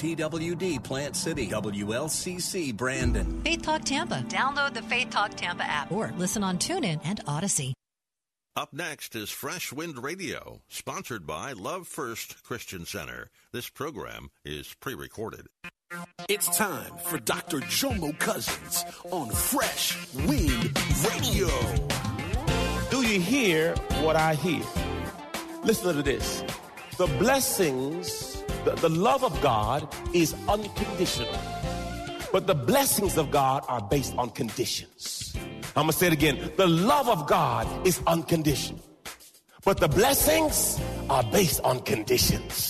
TWD Plant City, WLCC Brandon. Faith Talk Tampa. Download the Faith Talk Tampa app or listen on TuneIn and Odyssey. Up next is Fresh Wind Radio, sponsored by Love First Christian Center. This program is pre recorded. It's time for Dr. Jomo Cousins on Fresh Wind Radio. Do you hear what I hear? Listen to this. The blessings, the, the love of God is unconditional. But the blessings of God are based on conditions. I'm to say it again. The love of God is unconditional. But the blessings are based on conditions.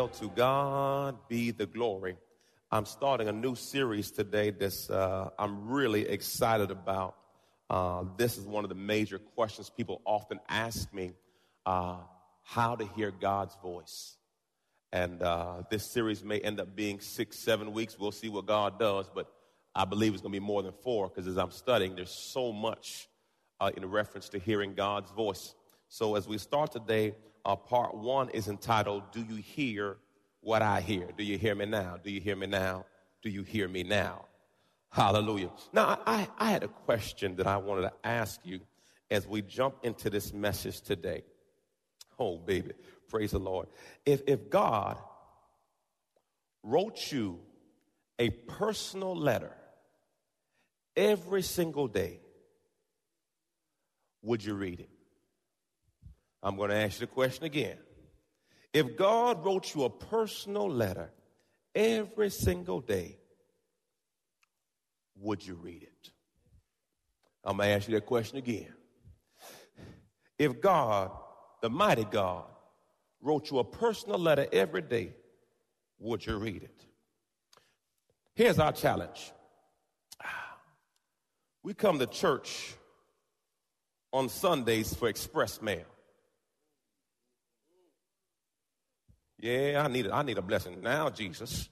Well, to God be the glory. I'm starting a new series today that's uh, I'm really excited about. Uh, this is one of the major questions people often ask me uh, how to hear God's voice. And uh, this series may end up being six, seven weeks. We'll see what God does, but I believe it's going to be more than four because as I'm studying, there's so much uh, in reference to hearing God's voice. So as we start today, uh, part one is entitled, Do You Hear What I Hear? Do you hear me now? Do you hear me now? Do you hear me now? Hallelujah. Now, I, I had a question that I wanted to ask you as we jump into this message today. Oh, baby. Praise the Lord. If, if God wrote you a personal letter every single day, would you read it? I'm going to ask you the question again. If God wrote you a personal letter every single day, would you read it? I'm going to ask you that question again. If God, the mighty God, wrote you a personal letter every day, would you read it? Here's our challenge. We come to church on Sundays for express mail. Yeah, I need a, I need a blessing now, Jesus.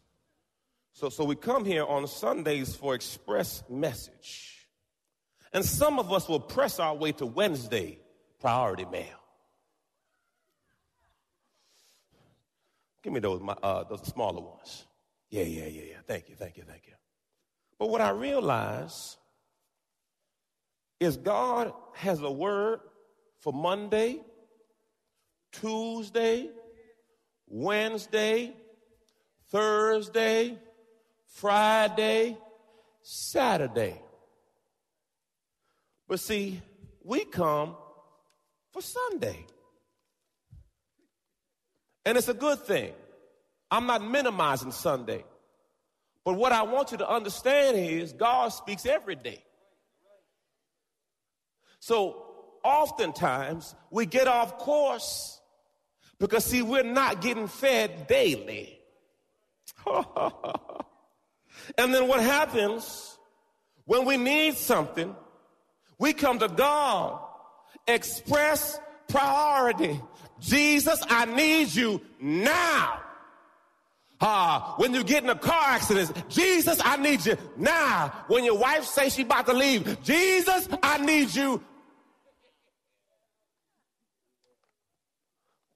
So, so we come here on Sundays for express message. And some of us will press our way to Wednesday priority mail. Give me those, my, uh, those smaller ones. Yeah, yeah, yeah, yeah. Thank you, thank you, thank you. But what I realize is God has a word for Monday, Tuesday, Wednesday, Thursday, Friday, Saturday. But see, we come for Sunday. And it's a good thing. I'm not minimizing Sunday. But what I want you to understand is God speaks every day. So oftentimes we get off course because, see, we're not getting fed daily. and then what happens when we need something? We come to God, express priority. Jesus, I need you now. Uh, when you get in a car accident, Jesus, I need you now. When your wife says she's about to leave, Jesus, I need you.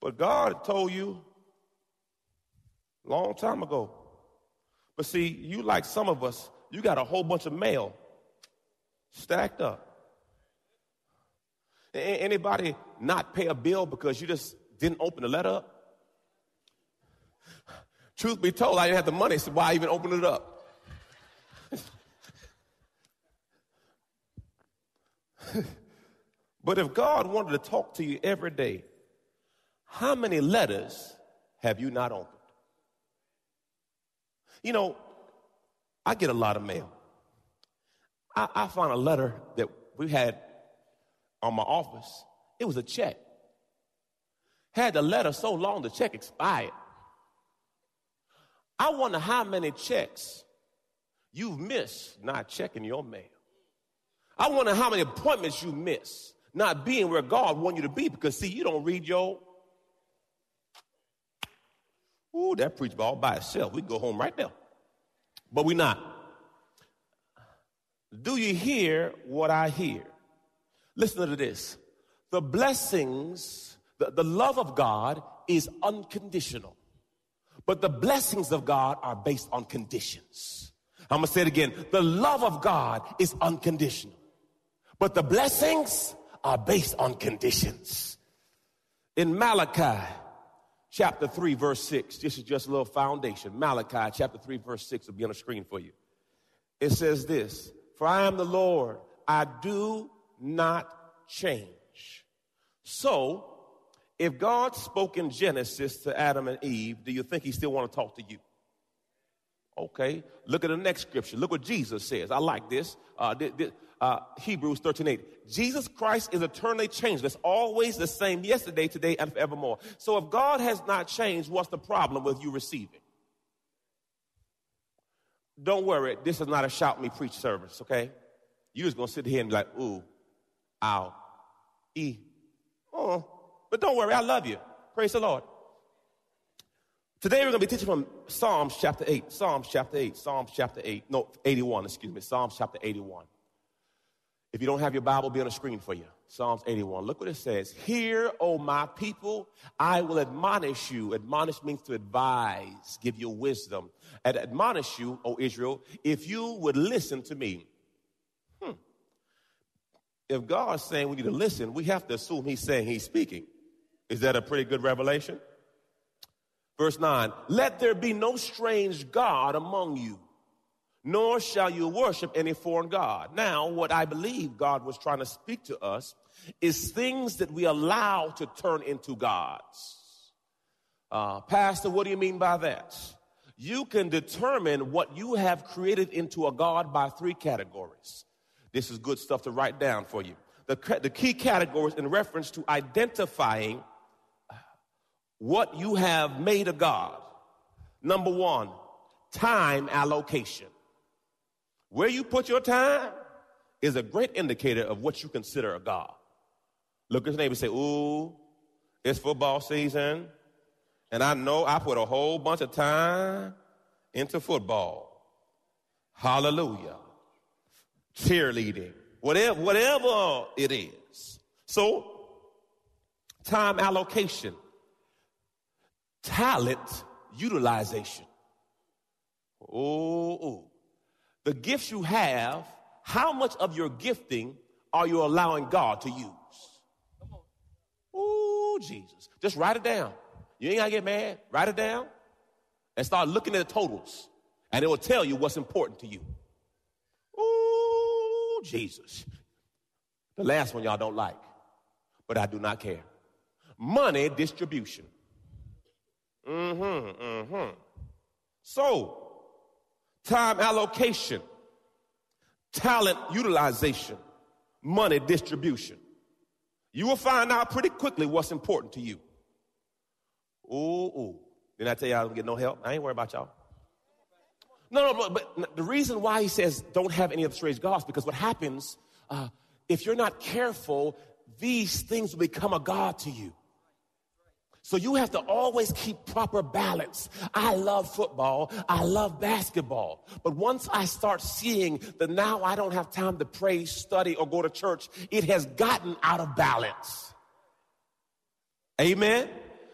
But God told you long time ago. But see, you like some of us, you got a whole bunch of mail stacked up. Anybody not pay a bill because you just didn't open the letter up? Truth be told, I didn't have the money, so why even open it up? but if God wanted to talk to you every day, how many letters have you not opened? You know, I get a lot of mail. I, I found a letter that we had on my office. It was a check. Had the letter so long, the check expired. I wonder how many checks you've missed not checking your mail. I wonder how many appointments you miss not being where God wants you to be because, see, you don't read your. Ooh, that preach all by itself. We go home right now. But we not. Do you hear what I hear? Listen to this. The blessings, the, the love of God is unconditional. But the blessings of God are based on conditions. I'm gonna say it again. The love of God is unconditional. But the blessings are based on conditions. In Malachi chapter 3, verse 6, this is just a little foundation. Malachi chapter 3, verse 6 will be on the screen for you. It says this For I am the Lord, I do not change. So, if God spoke in Genesis to Adam and Eve, do you think he still want to talk to you? Okay, look at the next scripture. Look what Jesus says. I like this. Uh, uh, Hebrews 13 8. Jesus Christ is eternally changeless, always the same yesterday, today, and forevermore. So if God has not changed, what's the problem with you receiving? Don't worry, this is not a shout me preach service, okay? You're just gonna sit here and be like, ooh, ow, e, oh. But don't worry, I love you. Praise the Lord. Today we're going to be teaching from Psalms chapter 8. Psalms chapter 8. Psalms chapter 8. No, 81, excuse me. Psalms chapter 81. If you don't have your Bible, be on the screen for you. Psalms 81. Look what it says. Hear, O my people, I will admonish you. Admonish means to advise, give you wisdom. And admonish you, O Israel, if you would listen to me. Hmm. If God's saying we need to listen, we have to assume he's saying he's speaking. Is that a pretty good revelation? Verse 9, let there be no strange God among you, nor shall you worship any foreign God. Now, what I believe God was trying to speak to us is things that we allow to turn into gods. Uh, Pastor, what do you mean by that? You can determine what you have created into a God by three categories. This is good stuff to write down for you. The, the key categories in reference to identifying what you have made a God. Number one, time allocation. Where you put your time is a great indicator of what you consider a God. Look at your neighbor and say, Ooh, it's football season, and I know I put a whole bunch of time into football. Hallelujah. Cheerleading, whatever, whatever it is. So, time allocation talent utilization. Oh, the gifts you have, how much of your gifting are you allowing God to use? Oh, Jesus. Just write it down. You ain't gotta get mad. Write it down and start looking at the totals, and it will tell you what's important to you. Oh, Jesus. The last one y'all don't like, but I do not care. Money distribution. Mm-hmm, mm-hmm. So, time allocation, talent utilization, money distribution. You will find out pretty quickly what's important to you. Ooh, ooh. Didn't I tell y'all I don't get no help? I ain't worried about y'all. No, no, but, but the reason why he says don't have any of the strange gods because what happens uh, if you're not careful, these things will become a god to you. So you have to always keep proper balance. I love football. I love basketball. But once I start seeing that now I don't have time to pray, study, or go to church, it has gotten out of balance. Amen.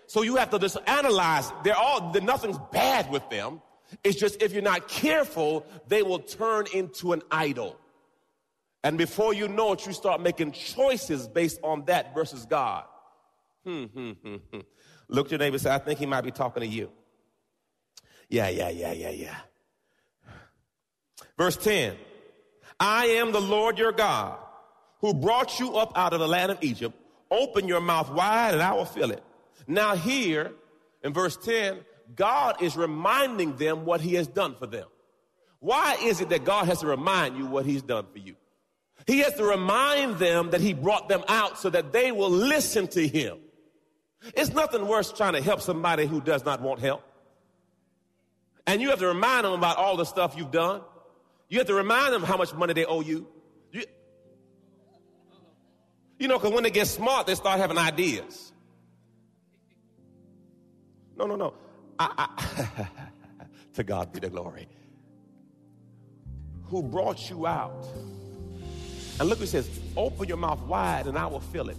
So you have to just analyze. They're all, nothing's bad with them. It's just if you're not careful, they will turn into an idol. And before you know it, you start making choices based on that versus God. Hmm, hmm, hmm, hmm. Look at your neighbor and say, I think he might be talking to you. Yeah, yeah, yeah, yeah, yeah. Verse 10 I am the Lord your God who brought you up out of the land of Egypt. Open your mouth wide and I will fill it. Now, here in verse 10, God is reminding them what he has done for them. Why is it that God has to remind you what he's done for you? He has to remind them that he brought them out so that they will listen to him. It's nothing worse trying to help somebody who does not want help. And you have to remind them about all the stuff you've done. You have to remind them how much money they owe you. You, you know, because when they get smart, they start having ideas. No, no, no. I, I to God be the glory. Who brought you out? And look, he says, open your mouth wide and I will fill it.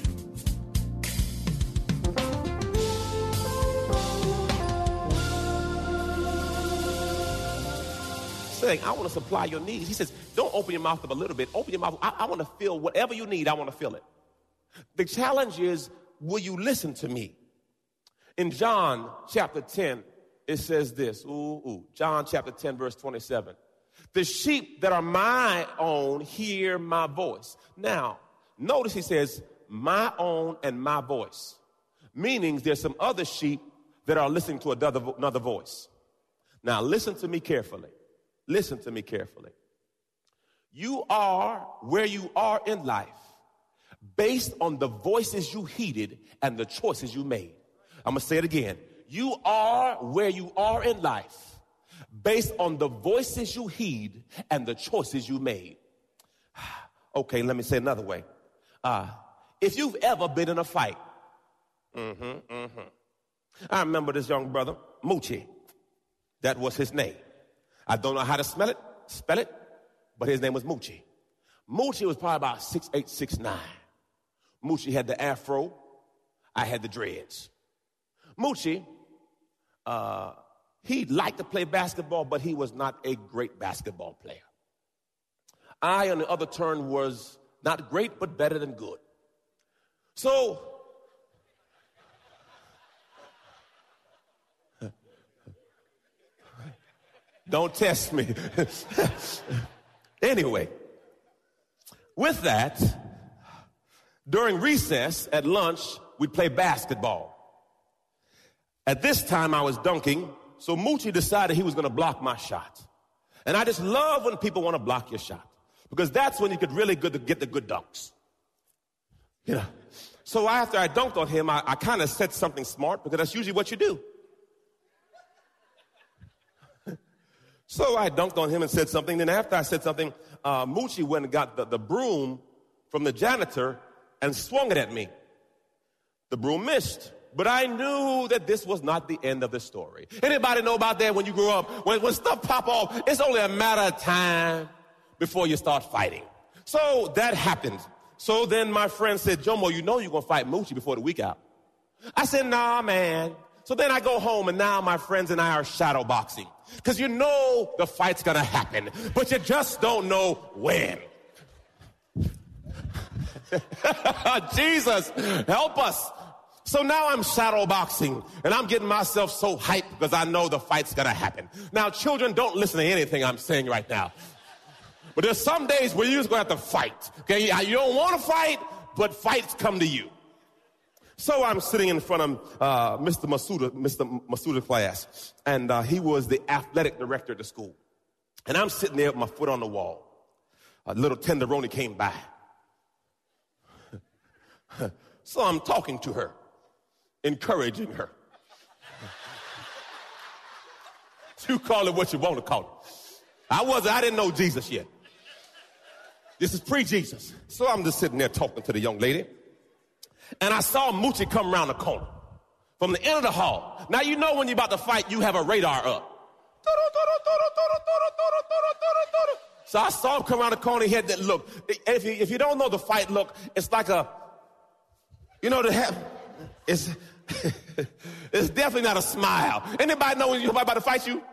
Saying, I want to supply your needs. He says, don't open your mouth up a little bit. Open your mouth. I, I want to fill whatever you need. I want to fill it. The challenge is, will you listen to me? In John chapter 10, it says this. Ooh, ooh. John chapter 10, verse 27. The sheep that are my own hear my voice. Now, notice he says, my own and my voice. Meaning there's some other sheep that are listening to another, another voice. Now, listen to me carefully. Listen to me carefully. You are where you are in life based on the voices you heeded and the choices you made. I'm to say it again. You are where you are in life based on the voices you heed and the choices you made. Okay, let me say another way. Uh, if you've ever been in a fight, mm-hmm, mm-hmm. I remember this young brother, Moochie. That was his name. I don't know how to spell it, spell it, but his name was Moochie. Moochie was probably about six eight, six nine. Moochie had the afro, I had the dreads. Moochie, uh, he liked to play basketball, but he was not a great basketball player. I, on the other turn, was not great, but better than good. So, don't test me. anyway, with that, during recess at lunch, we'd play basketball. At this time, I was dunking, so Moochie decided he was going to block my shot. And I just love when people want to block your shot because that's when you could really good get the good dunks. You know. So after I dunked on him, I, I kind of said something smart because that's usually what you do. So I dunked on him and said something. Then after I said something, uh, Moochie went and got the, the broom from the janitor and swung it at me. The broom missed. But I knew that this was not the end of the story. Anybody know about that when you grow up? When, when stuff pop off, it's only a matter of time before you start fighting. So that happened. So then my friend said, Jomo, you know you're going to fight Moochie before the week out. I said, nah, man. So then I go home and now my friends and I are shadow boxing. Cause you know the fight's gonna happen, but you just don't know when. Jesus, help us. So now I'm shadow boxing and I'm getting myself so hyped because I know the fight's gonna happen. Now, children, don't listen to anything I'm saying right now. But there's some days where you're just gonna have to fight. Okay, you don't want to fight, but fights come to you. So I'm sitting in front of uh, Mr. Masuda, Mr. Masuda class, and uh, he was the athletic director of the school. And I'm sitting there with my foot on the wall. A little tenderoni came by. so I'm talking to her, encouraging her. you call it what you want to call it. I wasn't, I didn't know Jesus yet. This is pre-Jesus. So I'm just sitting there talking to the young lady and I saw Moochie come around the corner from the end of the hall. Now you know when you're about to fight, you have a radar up. So I saw him come around the corner. He had that look. If you, if you don't know the fight look, it's like a, you know, the it's, it's definitely not a smile. Anybody know when you're about to fight you?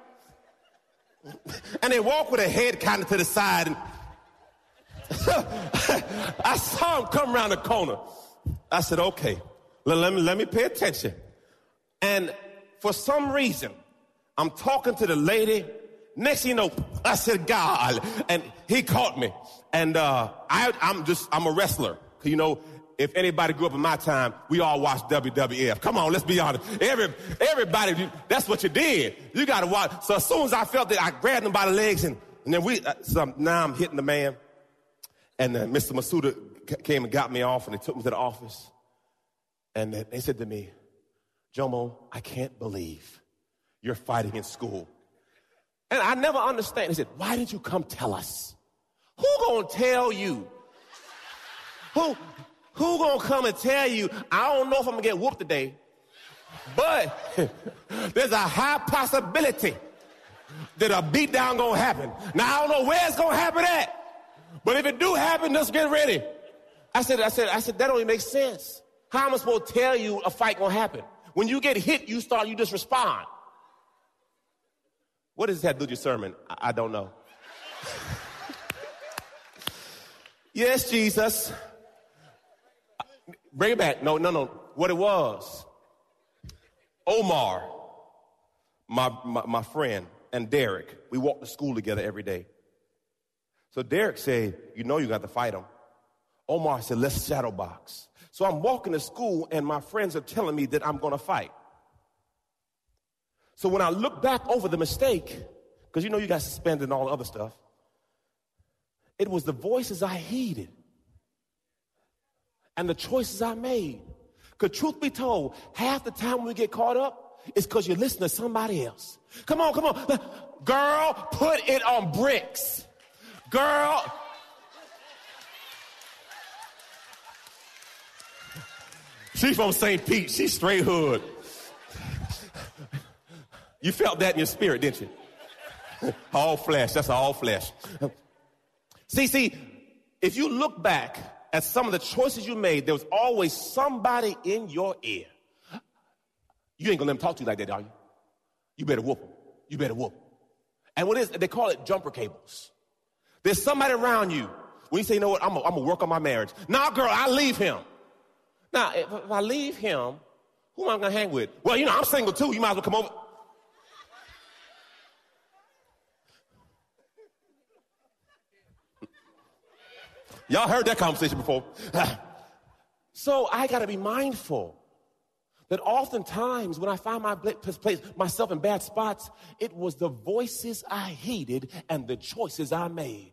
And they walk with a head kind of to the side. And I saw him come around the corner. I said, okay, let, me, let me pay attention. And for some reason, I'm talking to the lady. Next you know, I said, God. And he caught me. And uh, I, I'm just, I'm a wrestler. You know, if anybody grew up in my time, we all watched WWF. Come on, let's be honest. Every, everybody, that's what you did. You got to watch. So as soon as I felt it, I grabbed him by the legs and, and then we, uh, so now I'm hitting the man. And uh, Mr. Masuda came and got me off and they took me to the office. And they said to me, Jomo, I can't believe you're fighting in school. And I never understand. They said, why didn't you come tell us? Who gonna tell you? Who, who gonna come and tell you? I don't know if I'm gonna get whooped today, but there's a high possibility that a beatdown gonna happen. Now I don't know where it's gonna happen at, but if it do happen, just get ready. I said, I said, I said, that don't even make sense. How am I supposed to tell you a fight gonna happen? When you get hit, you start, you just respond. What does that do to your sermon? I, I don't know. yes, Jesus. Bring it back. No, no, no. What it was. Omar, my, my, my friend, and Derek, we walked to school together every day. So Derek said, You know you got to fight him. Omar said, let's shadow box. So I'm walking to school and my friends are telling me that I'm going to fight. So when I look back over the mistake, because you know you got suspended and all the other stuff, it was the voices I heeded and the choices I made. Because truth be told, half the time we get caught up, it's because you listen to somebody else. Come on, come on. Girl, put it on bricks. Girl, She's from St. Pete. She's straight hood. You felt that in your spirit, didn't you? all flesh. That's all flesh. See, see, if you look back at some of the choices you made, there was always somebody in your ear. You ain't gonna let them talk to you like that, are you? You better whoop them. You better whoop. And what is, they call it jumper cables. There's somebody around you. When you say, you know what, I'm gonna work on my marriage. Nah, girl, I leave him. Now, if, I leave him, who am I going to hang with? Well, you know, I'm single too. You might as well come over. Y'all heard that conversation before. so I got to be mindful that oftentimes when I find my place, myself in bad spots, it was the voices I heeded and the choices I made.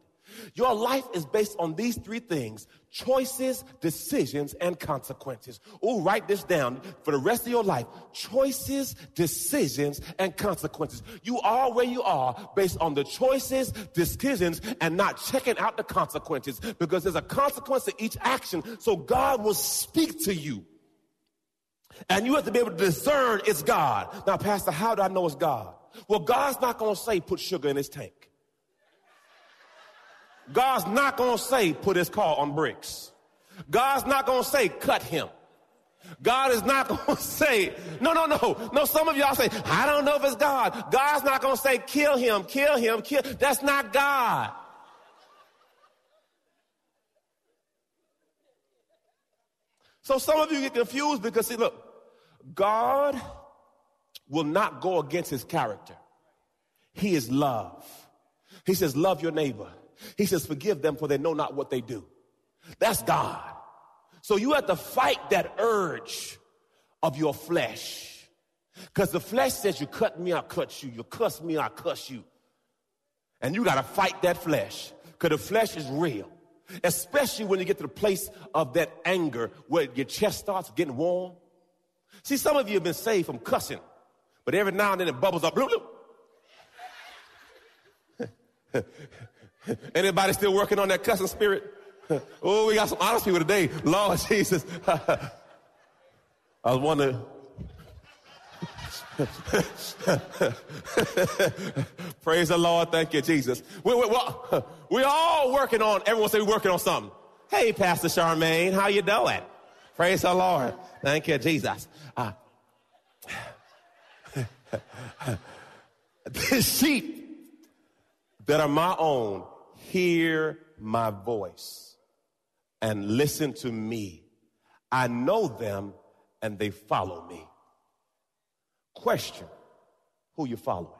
Your life is based on these three things choices, decisions, and consequences. Oh, write this down for the rest of your life. Choices, decisions, and consequences. You are where you are based on the choices, decisions, and not checking out the consequences because there's a consequence to each action. So God will speak to you. And you have to be able to discern it's God. Now, Pastor, how do I know it's God? Well, God's not going to say put sugar in his tank. God's not going to say put his car on bricks. God's not going to say cut him. God is not going to say, no, no, no. No, some of y'all say, I don't know if it's God. God's not going to say kill him, kill him, kill. That's not God. So some of you get confused because see, look, God will not go against his character. He is love. He says, love your neighbor. He says, forgive them for they know not what they do. That's God. So you have to fight that urge of your flesh. Because the flesh says, you cut me, I cut you. You cuss me, I cuss you. And you got to fight that flesh. Because the flesh is real. Especially when you get to the place of that anger where your chest starts getting warm. See, some of you have been saved from cussing, but every now and then it bubbles up. Anybody still working on that cussing spirit? oh, we got some honest people today. Lord Jesus. I was wondering. Praise the Lord. Thank you, Jesus. We, we, we all working on, everyone say we're working on something. Hey, Pastor Charmaine, how you doing? Praise the Lord. Thank you, Jesus. Uh, the sheep that are my own hear my voice and listen to me. I know them and they follow me. Question who you following?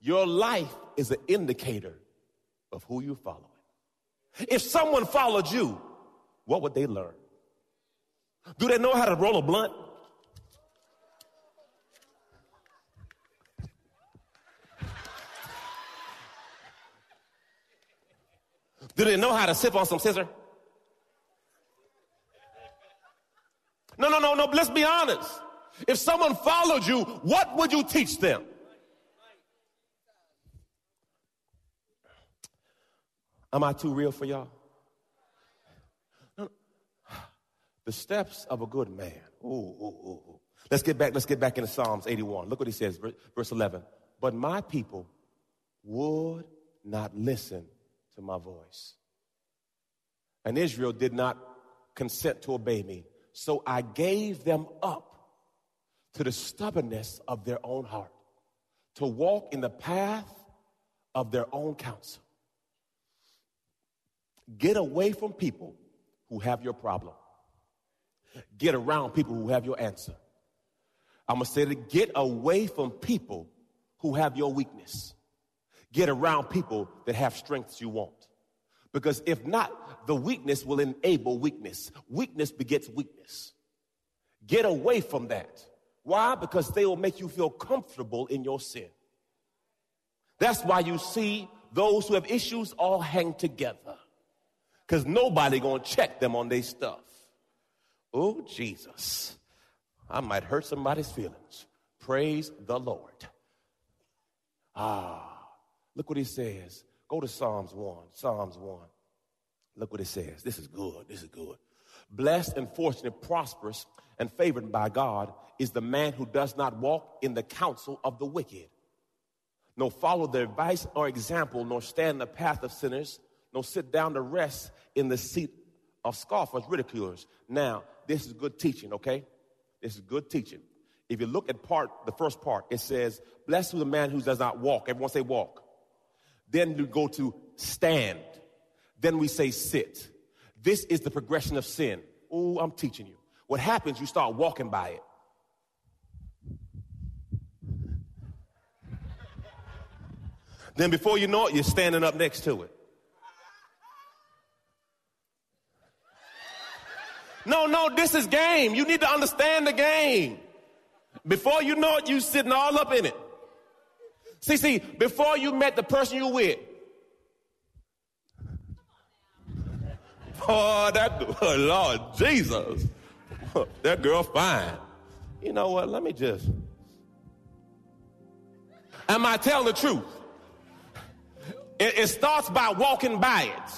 Your life is an indicator of who you're following. If someone followed you, what would they learn? Do they know how to roll a blunt? Do they know how to sip on some sizzurp? No, no, no, no. Let's be honest. If someone followed you, what would you teach them? Am I too real for y'all? No, The steps of a good man. Ooh, ooh, ooh, ooh. Let's get back. Let's get back into Psalms 81. Look what he says, verse 11. But my people would not listen to my voice. And Israel did not consent to obey me. So I gave them up to the stubbornness of their own heart, to walk in the path of their own counsel. Get away from people who have your problem. Get around people who have your answer. I'm going to say it get away from people who have your weakness. Get around people that have strengths you want. Because if not, the weakness will enable weakness. Weakness begets weakness. Get away from that. Why? Because they will make you feel comfortable in your sin. That's why you see those who have issues all hang together. Because nobody gonna check them on their stuff. Oh, Jesus. I might hurt somebody's feelings. Praise the Lord. Ah, look what he says. Go to Psalms 1. Psalms 1. Look what it says. This is good. This is good. Blessed and fortunate, prosperous, and favored by God is the man who does not walk in the counsel of the wicked, nor follow their advice or example, nor stand in the path of sinners, nor sit down to rest in the seat of scoffers, ridiculers. Now, this is good teaching, okay? This is good teaching. If you look at part, the first part, it says, Blessed is the man who does not walk. Everyone say walk. Then you go to stand. Then we say sit. This is the progression of sin. Oh, I'm teaching you. What happens, you start walking by it. Then before you know it, you're standing up next to it. No, no, this is game. You need to understand the game. Before you know it, you sitting all up in it. See, see, before you met the person you with, oh, that oh, Lord Jesus, that girl fine. You know what? Let me just. Am I telling the truth? It, it starts by walking by it.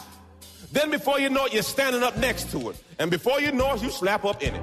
Then before you know it, you're standing up next to it. And before you know it, you slap up in it.